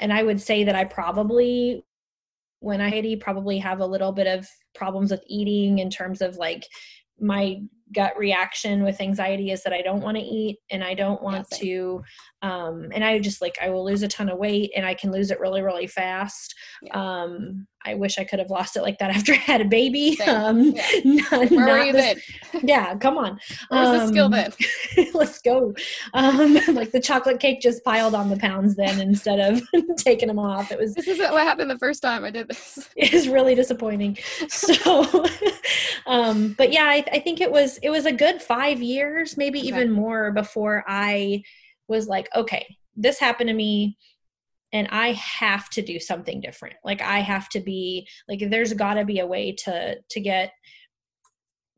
and I would say that I probably when I had probably have a little bit of problems with eating in terms of like my gut reaction with anxiety is that I don't want to eat and I don't want yeah, to um and I just like I will lose a ton of weight and I can lose it really really fast. Yeah. Um I wish I could have lost it like that after I had a baby. Same. Um yeah. not, Where were you this, then? Yeah, come on. Where's um, the skill um, then? let's go. Um like the chocolate cake just piled on the pounds then instead of taking them off. It was This isn't what happened the first time I did this. It was really disappointing. So um but yeah, I, I think it was it was a good five years, maybe okay. even more, before I was like, okay, this happened to me and I have to do something different. Like I have to be like there's got to be a way to to get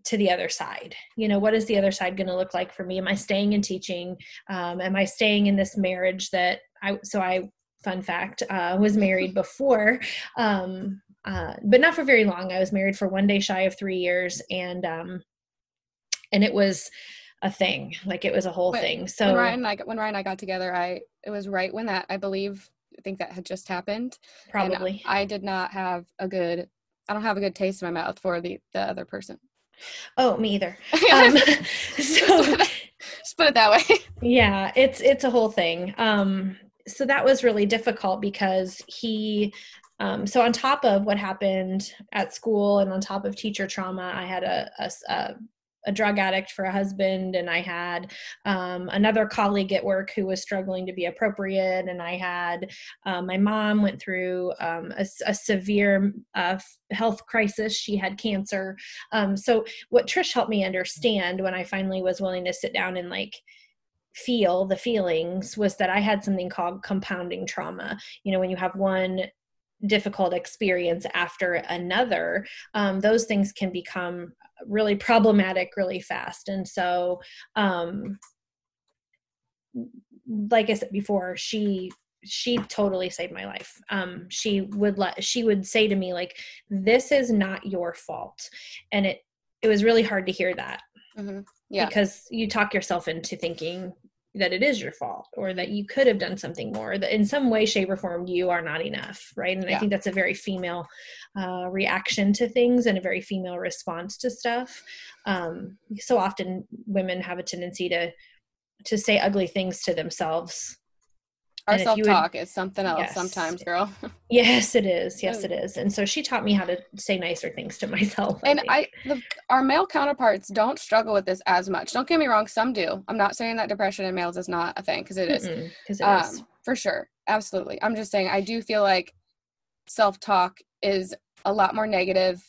to the other side. You know, what is the other side going to look like for me? Am I staying in teaching? Um, am I staying in this marriage that I so I fun fact uh, was married before um, uh, but not for very long. I was married for one day shy of three years, and um, and it was a thing like it was a whole thing. so when ryan and i when ryan and i got together i it was right when that i believe i think that had just happened. Probably. I did not have a good i don't have a good taste in my mouth for the the other person. Oh me either. Um, so just put it that way. Yeah it's it's a whole thing. Um so that was really difficult because he um, so on top of what happened at school and on top of teacher trauma i had a, a, a a drug addict for a husband and i had um, another colleague at work who was struggling to be appropriate and i had um, my mom went through um, a, a, severe uh, health crisis. She had cancer. Um, so what trish helped me understand when i finally was willing to sit down and like feel the feelings was that i had something called compounding trauma. You know when you have one difficult experience after another, um, those things can become really problematic really fast. And so, um, like I said before, she she totally saved my life. Um, she would let she would say to me like, "This is not your fault," and it it was really hard to hear that. Mm-hmm. Yeah, because you talk yourself into thinking that it is your fault or that you could have done something more that in some way shape or form you are not enough right and yeah. i think that's a very female uh, reaction to things and a very female response to stuff um, so often women have a tendency to to say ugly things to themselves our self talk is something else yes. sometimes, girl. yes, it is. Yes, it is. And so she taught me how to say nicer things to myself. I and think. I, the, our male counterparts don't struggle with this as much. Don't get me wrong, some do. I'm not saying that depression in males is not a thing because it is. Because it um, is. For sure. Absolutely. I'm just saying, I do feel like self talk is a lot more negative,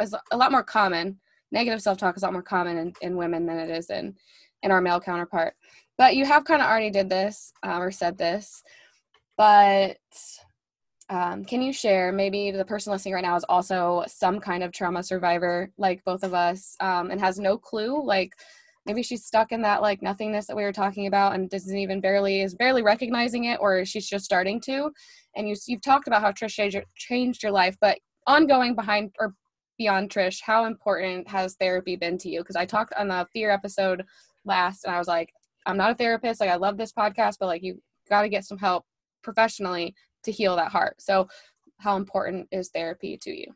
is a lot more common. Negative self talk is a lot more common in, in women than it is in, in our male counterpart. But you have kind of already did this um, or said this. But um, can you share maybe the person listening right now is also some kind of trauma survivor like both of us um, and has no clue like maybe she's stuck in that like nothingness that we were talking about and doesn't even barely is barely recognizing it or she's just starting to and you, you've talked about how trish changed your life but ongoing behind or beyond trish how important has therapy been to you because i talked on the fear episode last and i was like i'm not a therapist like i love this podcast but like you got to get some help professionally to heal that heart so how important is therapy to you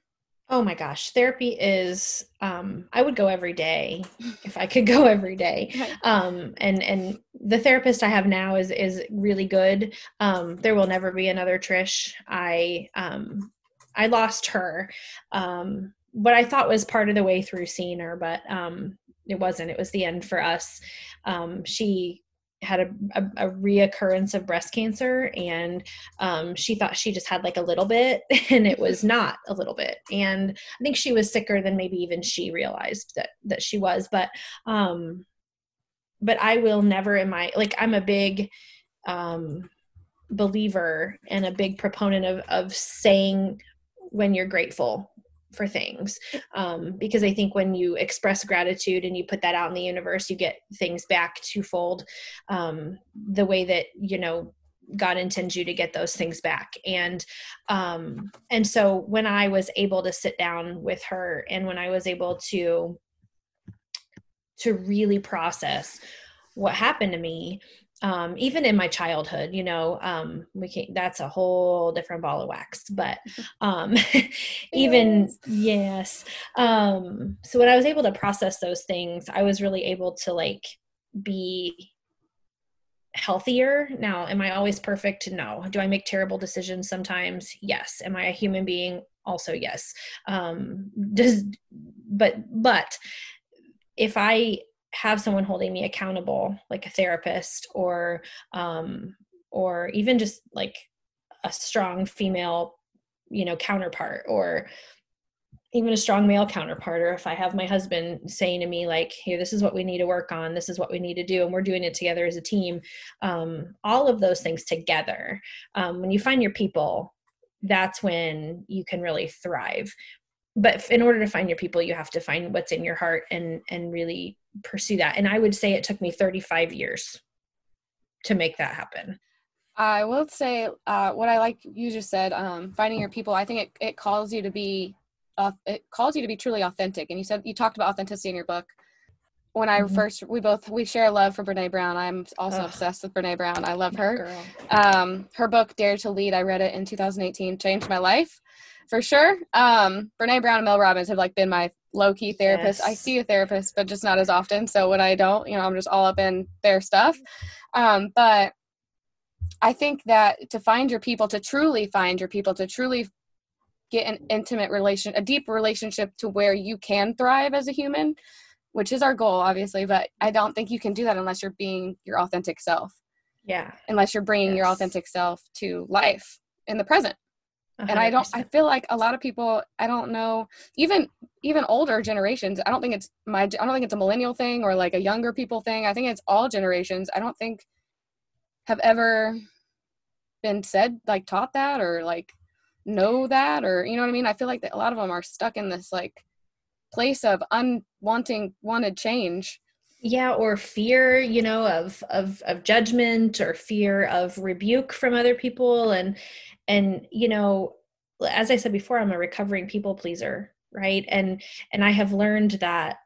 Oh my gosh, therapy is um I would go every day if I could go every day. Um and and the therapist I have now is is really good. Um there will never be another Trish. I um I lost her. Um what I thought was part of the way through seeing her, but um it wasn't. It was the end for us. Um she had a, a, a, reoccurrence of breast cancer and um, she thought she just had like a little bit and it was not a little bit and i think she was sicker than maybe even she realized that that she was but um but i will never in my like i'm a big um believer and a big proponent of of saying when you're grateful for things um, because i think when you express gratitude and you put that out in the universe you get things back twofold um, the way that you know god intends you to get those things back. And um and so when i was able to sit down with her and when i was able to to really process what happened to me um, even in my childhood, you know, um, we can that's a whole different ball of wax, but, um, even, yes. Um, so when I was able to process those things, I was really able to like be healthier. Now, am I always perfect? No. Do I make terrible decisions sometimes? Yes. Am I a human being? Also, yes. Um, does, but, but if I have someone holding me accountable like a therapist or um or even just like a strong female you know counterpart or even a strong male counterpart or if i have my husband saying to me like here this is what we need to work on. This is what we need to do and we're doing it together as a team um, all of those things together um, when you find your people that's when you can really thrive. But in order to find your people you have to find what's in your heart and and really pursue that and i would say it took me 35 years to make that happen i will say uh, what i like you just said um, finding your people i think it, it calls you to be uh, it calls you to be truly authentic and you said you talked about authenticity in your book when I mm-hmm. first we both we share a love for Brene Brown. I'm also Ugh. obsessed with Brene Brown. I love her. Um, her book Dare to Lead. I read it in 2018. Changed my life for sure. Um, Brene Brown and Mel Robbins have like been my low key therapist. Yes. I see a therapist, but just not as often. So when I don't, you know, I'm just all up in their stuff. Um, but I think that to find your people, to truly find your people, to truly get an intimate relation, a deep relationship to where you can thrive as a human, which is our goal, obviously. But I don't think you can do that unless you're being your authentic self. Yeah. Unless you're bringing yes. your authentic self to life in the present. 100%. and i don't i feel like a lot of people i don't know even even older generations i don't think it's my i don't think it's a millennial thing or like a younger people thing. I think it's all generations. I don't think have ever been said like taught that or like know that or you know what i mean? I feel like that a lot of them are stuck in this like place of unwanting wanted change. Yeah or fear you know of of of judgment or fear of rebuke from other people and and you know as i said before i'm a recovering people pleaser right? And and i have learned that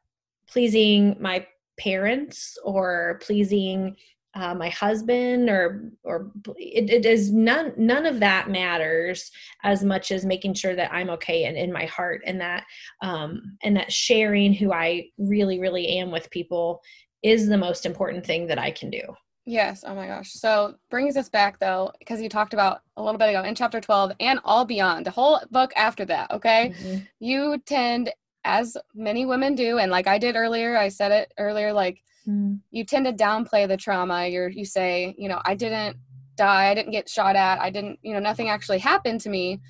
pleasing my parents or pleasing uh, my husband or or it, it is none none of that matters as much as making sure that i'm okay and in my heart and that um and that sharing who i really really am with people is the most important thing that i can do Yes. Oh my gosh. So brings us back though, because you talked about a little bit ago in chapter 12 and all beyond, the whole book after that. Okay. Mm-hmm. You tend, as many women do, and like I did earlier, I said it earlier, like mm. you tend to downplay the trauma. You're, you say, you know, I didn't die, I didn't get shot at, I didn't, you know, nothing actually happened to me.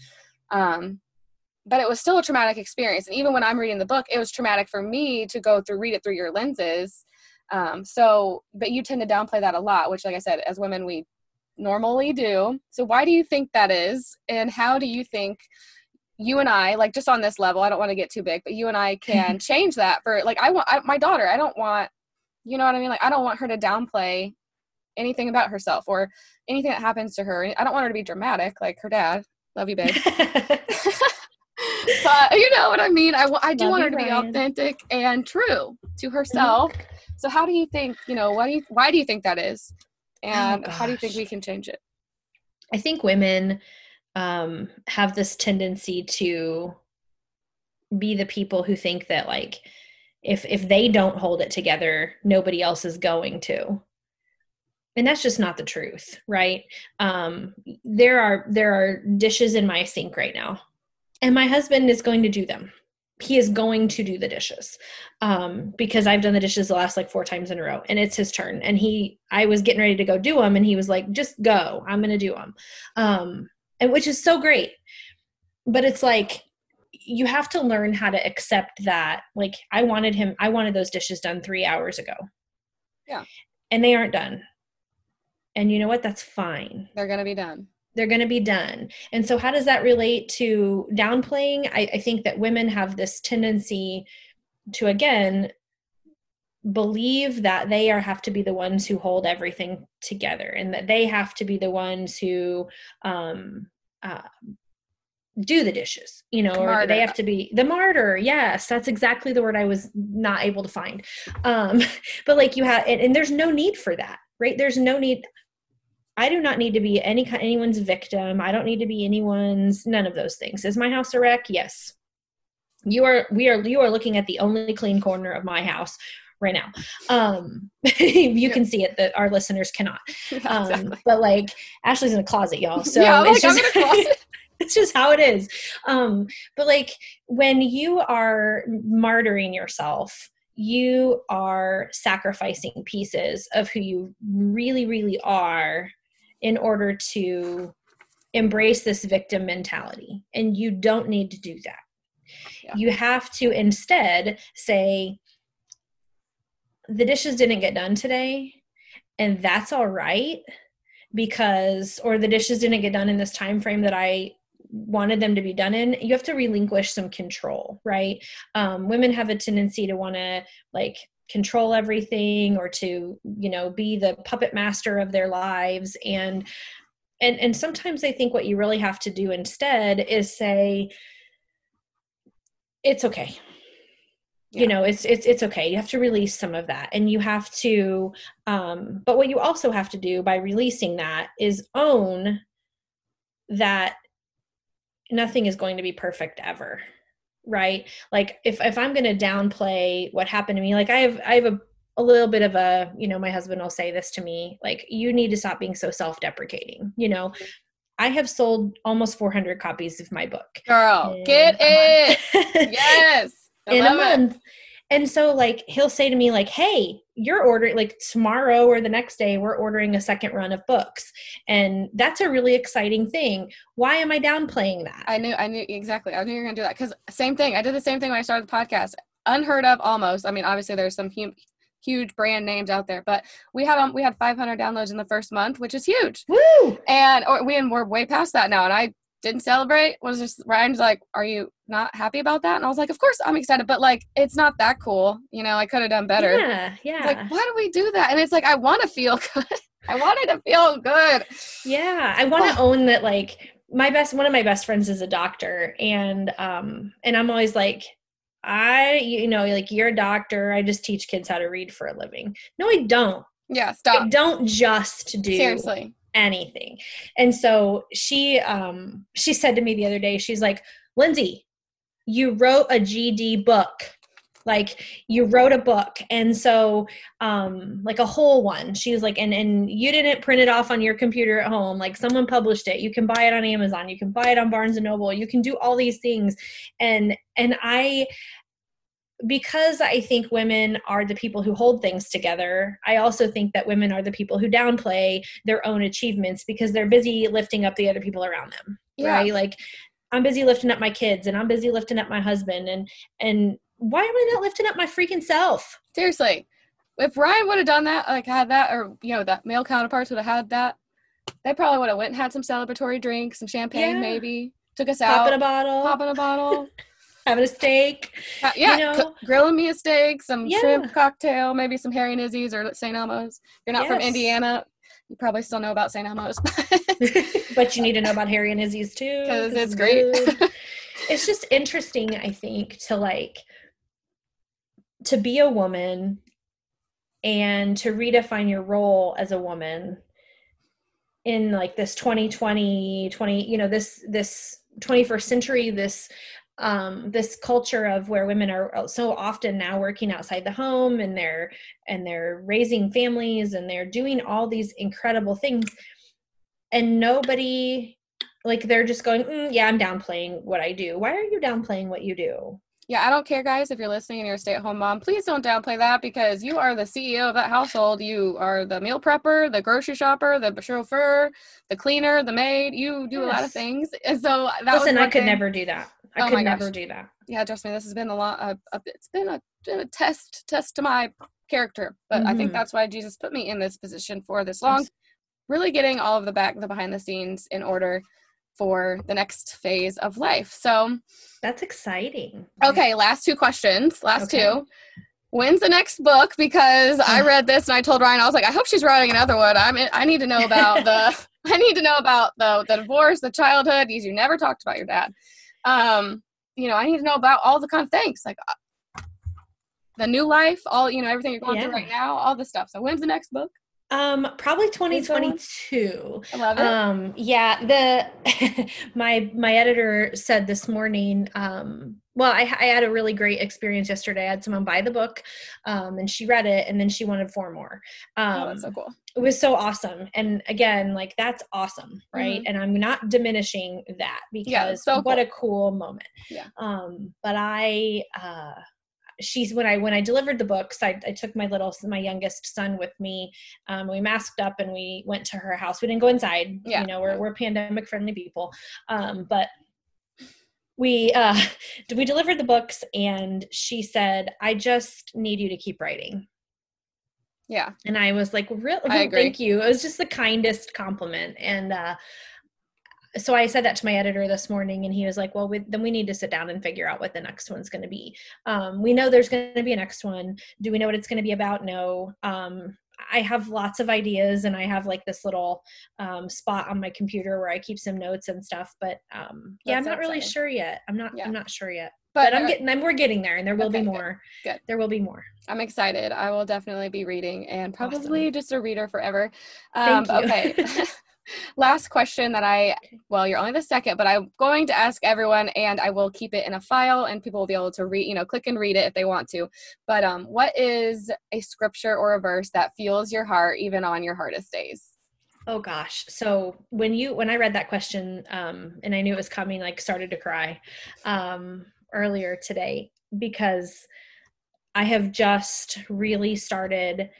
Um, but it was still a traumatic experience. And even when I'm reading the book, it was traumatic for me to go through, read it through your lenses Um, so, but you tend to downplay that a lot, which, like I said, as women, we normally do. So, why do you think that is? And how do you think you and I, like just on this level, I don't want to get too big, but you and I can change that for, like, I want I, my daughter, I don't want, you know what I mean? Like, I don't want her to downplay anything about herself or anything that happens to her. I don't want her to be dramatic like her dad. Love you, babe. but you know what I mean. I, I do Love want her to be authentic and true to herself. Mm-hmm. So how do you think? You know, what do you? Why do you think that is? And oh, how do you think we can change it? I think women um, have this tendency to be the people who think that like if if they don't hold it together, nobody else is going to and that's just not the truth right um, there are there are dishes in my sink right now and my husband is going to do them. He is going to do the dishes um, because i've done the dishes the last like four times in a row and it's his turn. And he i was getting ready to go do them and he was like just go. I'm going to do them um, and which is so great. But it's like you have to learn how to accept that like i wanted him i wanted those dishes done three hours ago. Yeah. And they aren't done. And you know what? That's fine. They're going to be done. They're going to be done. And so, how does that relate to downplaying? I, I think that women have this tendency to, again, believe that they are have to be the ones who hold everything together and that they have to be the ones who um, uh, do the dishes you know martyr. or they have to be the martyr yes that's exactly the word i was not able to find um but like you have and, and, there's no need for that right there's no need I do not need to be any anyone's victim. I don't need to be anyone's none of those things. Is my house a wreck? Yes. You are we are you are looking at the only clean corner of my house right now. Um you yeah. can see it that our listeners cannot. Um exactly. but like Ashley's in a closet, y'all. So yeah, it's like, just it's just how it is. Um but like when you are martyring yourself you are sacrificing pieces of who you really, really are in order to embrace this victim mentality. And you don't need to do that. Yeah. You have to instead say, the dishes didn't get done today, and that's all right because or the dishes didn't get done in this time frame that I wanted them to be done in you have to relinquish some control right um, women have a tendency to want to like control everything or to you know be the puppet master of their lives. And and and sometimes i think what you really have to do instead is say it's okay. Yeah. you know it's it's it's okay. You have to release some of that. And you have to um but what you also have to do by releasing that is own that nothing is going to be perfect ever right? Like if if i'm going to downplay what happened to me like i have i have a a little bit of a you know my husband will say this to me like you need to stop being so self-deprecating you know? Mm-hmm. I have sold almost 400 copies of my book girl get it. Yes in a month it. and so like he'll say to me like hey you're ordering like tomorrow or the next day we're ordering a second run of books. And that's a really exciting thing. Why am i downplaying that? I knew i knew exactly. I knew you were gonna do that because same thing i did the same thing when i started the podcast. Unheard of almost. I mean obviously there's some hu- huge brand names out there but we had um we had 500 downloads in the first month which is huge. Woo! and or we and we're way past that now and i didn't celebrate was just Ryan's like, Are you not happy about that? And I was like, Of course I'm excited, but like it's not that cool. You know, I could have done better. Yeah. Yeah. like, why do we do that? And it's like I wanna feel good. I wanted to feel good. Yeah. I wanna oh. own that like my best one of my best friends is a doctor and um and I'm always like I you know like you're a doctor I just teach kids how to read for a living. No I don't. Yeah, stop. I don't just do Seriously anything. And so she um she said to me the other day, she's like, Lindsey, you wrote a GD book. Like you wrote a book. And so um like a whole one. She was like, and and you didn't print it off on your computer at home. Like someone published it. You can buy it on Amazon. You can buy it on Barnes and Noble. You can do all these things. And and I because I think women are the people who hold things together, I also think that women are the people who downplay their own achievements because they're busy lifting up the other people around them. Yeah. Right? Like I'm busy lifting up my kids and I'm busy lifting up my husband and and why am I not lifting up my freaking self? Seriously. if Ryan would have done that, like had that, or you know, that male counterparts would have had that, they probably would have went and had some celebratory drinks, some champagne, Yeah. maybe took us Pop out, in a bottle, pop in a bottle, having a steak. Uh, yeah, You know? cook- grilling me a steak, some Yeah. shrimp cocktail, maybe some Harry and Izzy's or St. Elmo's. If you're not from Indiana, you probably still know about St. Elmo's. but you need to know about Harry and Izzy's too. because 'cause it's great. it's just interesting, I think, to like to be a woman and to redefine your role as a woman in like this 2020 20 you know this this 21st century this um this culture of where women are so often now working outside the home and they're and they're raising families and they're doing all these incredible things and nobody like they're just going mm, yeah i'm downplaying what i do why are you downplaying what you do yeah, I don't care, guys, if you're listening and you're a stay at home mom. Please don't downplay that because you are the CEO of that household. You are the meal prepper, the grocery shopper, the chauffeur, the cleaner, the maid. You do a lot of things. And so that was listen i could thing- never do that i Oh could my never gosh. do that yeah, trust me, this has been a lot. Of, of- it's been a, been a test test to my character, but I think Mhm. that's why Jesus put me in this position for this long. Really getting all of the back, the behind the scenes in order for the next phase of life. So, that's exciting okay, last two questions. Last Okay. two. When's the next book? Because I read this and I told Ryan, I was like, I hope she's writing another one. I'm. I need to know about the. I need to know about the the divorce, the childhood. Because you never talked about your dad. Um, you know, I need to know about all the kind of things like uh, the new life, all you know, everything you're going through right now, all the stuff. So when's the next book? um probably Is there one? 2022 I love it. um yeah the my my editor said this morning um well I, I had a really great experience yesterday i had someone buy the book um and she read it and then she wanted four more um oh, that's so cool. it was so awesome and again like that's awesome right and i'm not diminishing that because Mm-hmm. Yeah, so what cool. a cool moment Yeah. um but i uh she's when i when i delivered the books i, I took my little my youngest son with me um we masked up and we went to her house we didn't go inside Yeah. you know we're, we're pandemic friendly people um but we uh we delivered the books and she said i just need you to keep writing Yeah. and I was like, really? Agree. Thank you. It was just the kindest compliment. And uh, so I said that to my editor this morning, and he was like, well, we, then we need to sit down and figure out what the next one's going to be. Um, we know there's going to be a next one. Do we know what it's going to be about? No. Um, I have lots of ideas, and I have like this little um, spot on my computer where I keep some notes and stuff. But um, yeah, I'm not really exciting. sure yet. I'm not. Yeah. I'm not sure yet. But, But I'm getting. I'm, we're getting there, and there will Okay, be more. Good. There will be more. I'm excited. I will definitely be reading and Awesome. probably just a reader forever. Um, Thank you. okay. Last question that I, well, you're only the second, but I'm going to ask everyone and I will keep it in a file and people will be able to read, you know, click and read it if they want to. But um, what is a scripture or a verse that fuels your heart even on your hardest days? Oh gosh. So when you when I read that question um and I knew it was coming like started to cry um earlier today because I have just really started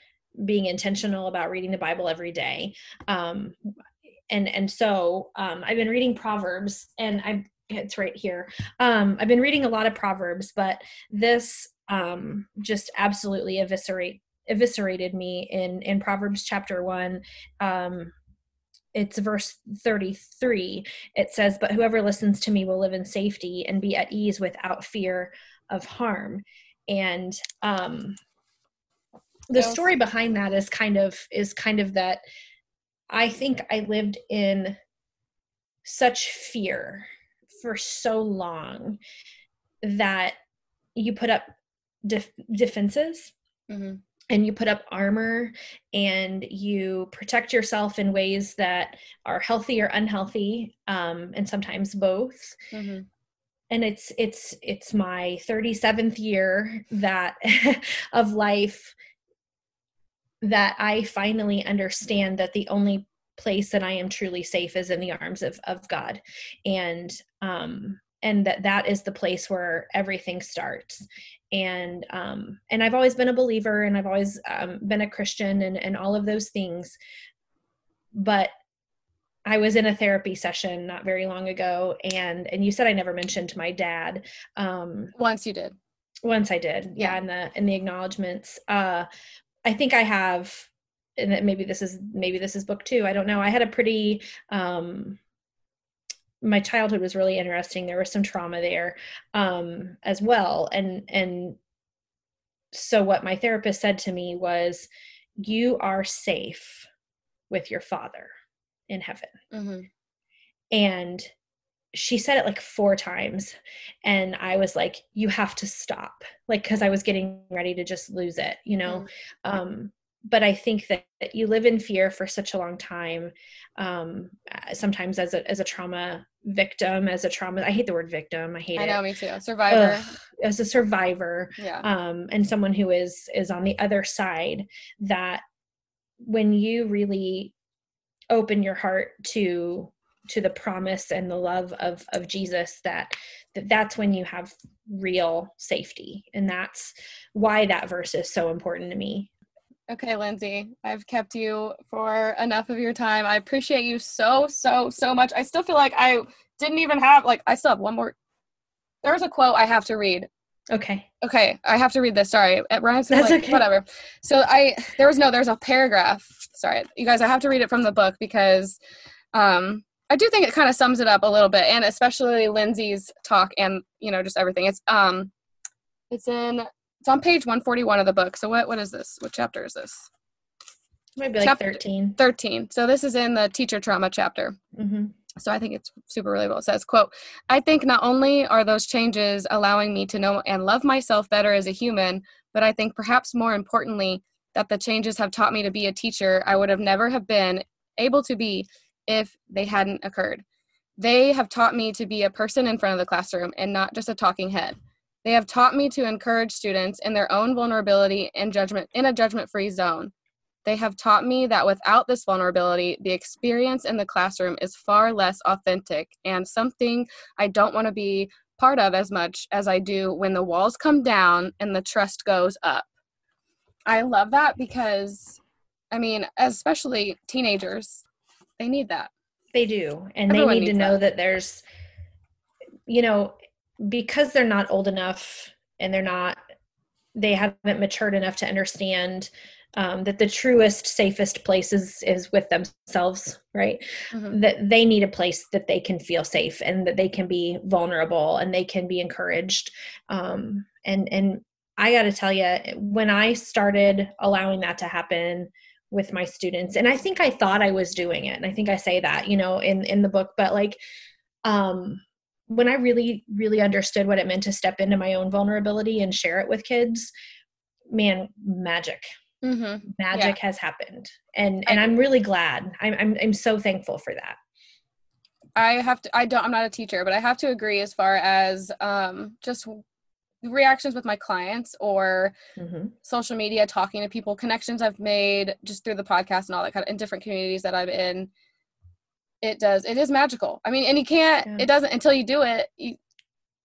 being intentional about reading the Bible every day. Um and and so um I've been reading Proverbs and I it's right here. Um I've been reading a lot of Proverbs, but this um just absolutely eviscerate eviscerated me in in Proverbs chapter 1 um it's verse 33 it says but whoever listens to me will live in safety and be at ease without fear of harm. And um the story behind that is kind of is kind of that i think i lived in such fear for so long that you put up def- defenses Mm-hmm. and you put up armor and you protect yourself in ways that are healthy or unhealthy um, and sometimes both Mm-hmm. and it's it's it's my 37th year that of life that i finally understand that the only place that i am truly safe is in the arms of of god. And um and that that is the place where everything starts. And um and i've always been a believer and i've always um, been a christian and and all of those things. But i was in a therapy session not very long ago and and you said i never mentioned my dad um Once you did. once i did. Yeah. Yeah. in the in the acknowledgments. Uh I think I have, and that maybe this is maybe this is book two. I don't know. I had a pretty um, my childhood was really interesting. There was some trauma there um, as well, and and so what my therapist said to me was, "You are safe with your father in heaven," mm-hmm. and she said it like four times and i was like you have to stop like because i was getting ready to just lose it you know? Mm. um but i think that, that, you live in fear for such a long time um sometimes as a as a trauma victim as a trauma i hate the word victim i hate I it. i know me too survivor. Ugh, as a survivor yeah. um and someone who is is on the other side that when you really open your heart to to the promise and the love of of Jesus that, that that's when you have real safety. And that's why that verse is so important to me. Okay lindsey i've kept you for enough of your time. I appreciate you so so so much. I still feel like i didn't even have like i still have one more. There's a quote i have to read. Okay. Okay i have to read this. Sorry. It rhymes with like okay. whatever. So i there was no there's a paragraph. Sorry. You guys i have to read it from the book because um I do think it kind of sums it up a little bit, and especially Lindsey's talk and you know just everything. It's um, it's in it's on page one forty one of the book. So what what is this? What chapter is this? Maybe like chapter, thirteen. Thirteen. So this is in the teacher trauma chapter. Mm-hmm. So I think it's super relatable. It says, "quote I think not only are those changes allowing me to know and love myself better as a human, but I think perhaps more importantly." That the changes have taught me to be a teacher I would have never have been able to be if they hadn't occurred. They have taught me to be a person in front of the classroom and not just a talking head. They have taught me to encourage students in their own vulnerability and judgment in a judgment-free zone. They have taught me that without this vulnerability, the experience in the classroom is far less authentic and something I don't want to be part of as much as I do when the walls come down and the trust goes up. I love that because I mean, especially teenagers, they need that. They do. And Everyone they need to know that. that there's, you know, because they're not old enough and they're not, they haven't matured enough to understand um, that the truest safest place is is with themselves right mm-hmm. that they need a place that they can feel safe and that they can be vulnerable and they can be encouraged um, and and i got to tell you when i started allowing that to happen with my students and i think i thought i was doing it and i think i say that you know in in the book but like um when i really really understood what it meant to step into my own vulnerability and share it with kids man magic mm-hmm. magic yeah. has happened and and I, i'm really glad I'm, I'm i'm so thankful for that i have to i don't i'm not a teacher but i have to agree as far as um just reactions with my clients or mm-hmm. social media talking to people connections i've made just through the podcast and all that kind of in different communities that i'm in it does it is magical i mean and you can't yeah. it doesn't until you do it you,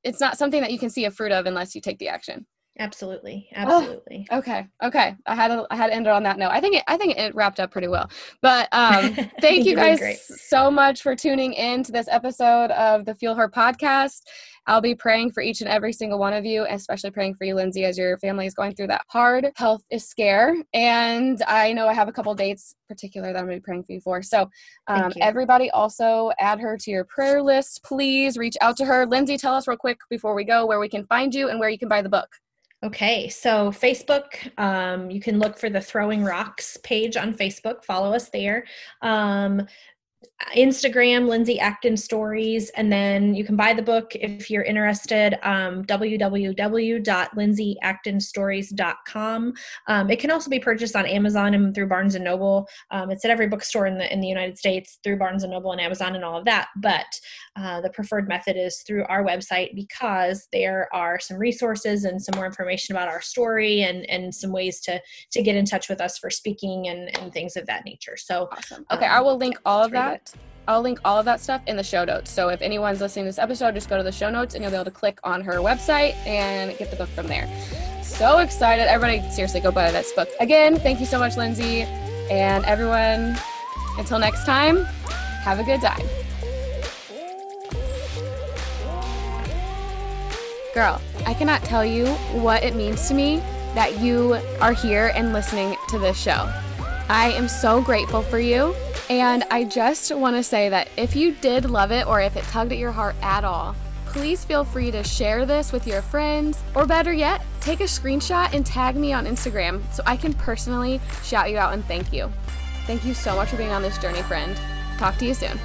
it's not something that you can see a fruit of unless you take the action absolutely absolutely oh, okay okay i had to, i had to end it on that note i think it i think it wrapped up pretty well but um thank you guys so much for tuning in to this episode of the fuel her podcast I'll be praying for each and every single one of you, especially praying for you, Lindsey, as your family is going through that hard health is scare. And I know I have a couple dates particular that I'm going to be praying for you for. So, um, everybody also add her to your prayer list, please. Reach out to her. Lindsey, tell us real quick before we go where we can find you and where you can buy the book. Okay, so Facebook, um, you can look for the Throwing Rocks page on Facebook. Follow us there. Um, Instagram, Lindsey Acton Stories, and then you can buy the book if you're interested. Um, www.lindseyactonstories.com. Um, it can also be purchased on Amazon and through Barnes and Noble. Um, it's at every bookstore in the in the United States through Barnes and Noble and Amazon and all of that. But uh, the preferred method is through our website because there are some resources and some more information about our story and and some ways to to get in touch with us for speaking and and things of that nature. So awesome. Okay, I will link all of that. I'll link all of that stuff in the show notes. So if anyone's listening to this episode, just go to the show notes and you'll be able to click on her website and get the book from there. So excited. Everybody, seriously, go buy this book. Again, thank you so much, Lindsey. And everyone, until next time, have a good time. Girl, I cannot tell you what it means to me that you are here and listening to this show. I am so grateful for you. And I just want to say that if you did love it or if it tugged at your heart at all, please feel free to share this with your friends, or better yet, take a screenshot and tag me on Instagram so I can personally shout you out and thank you. Thank you so much for being on this journey, friend. Talk to you soon.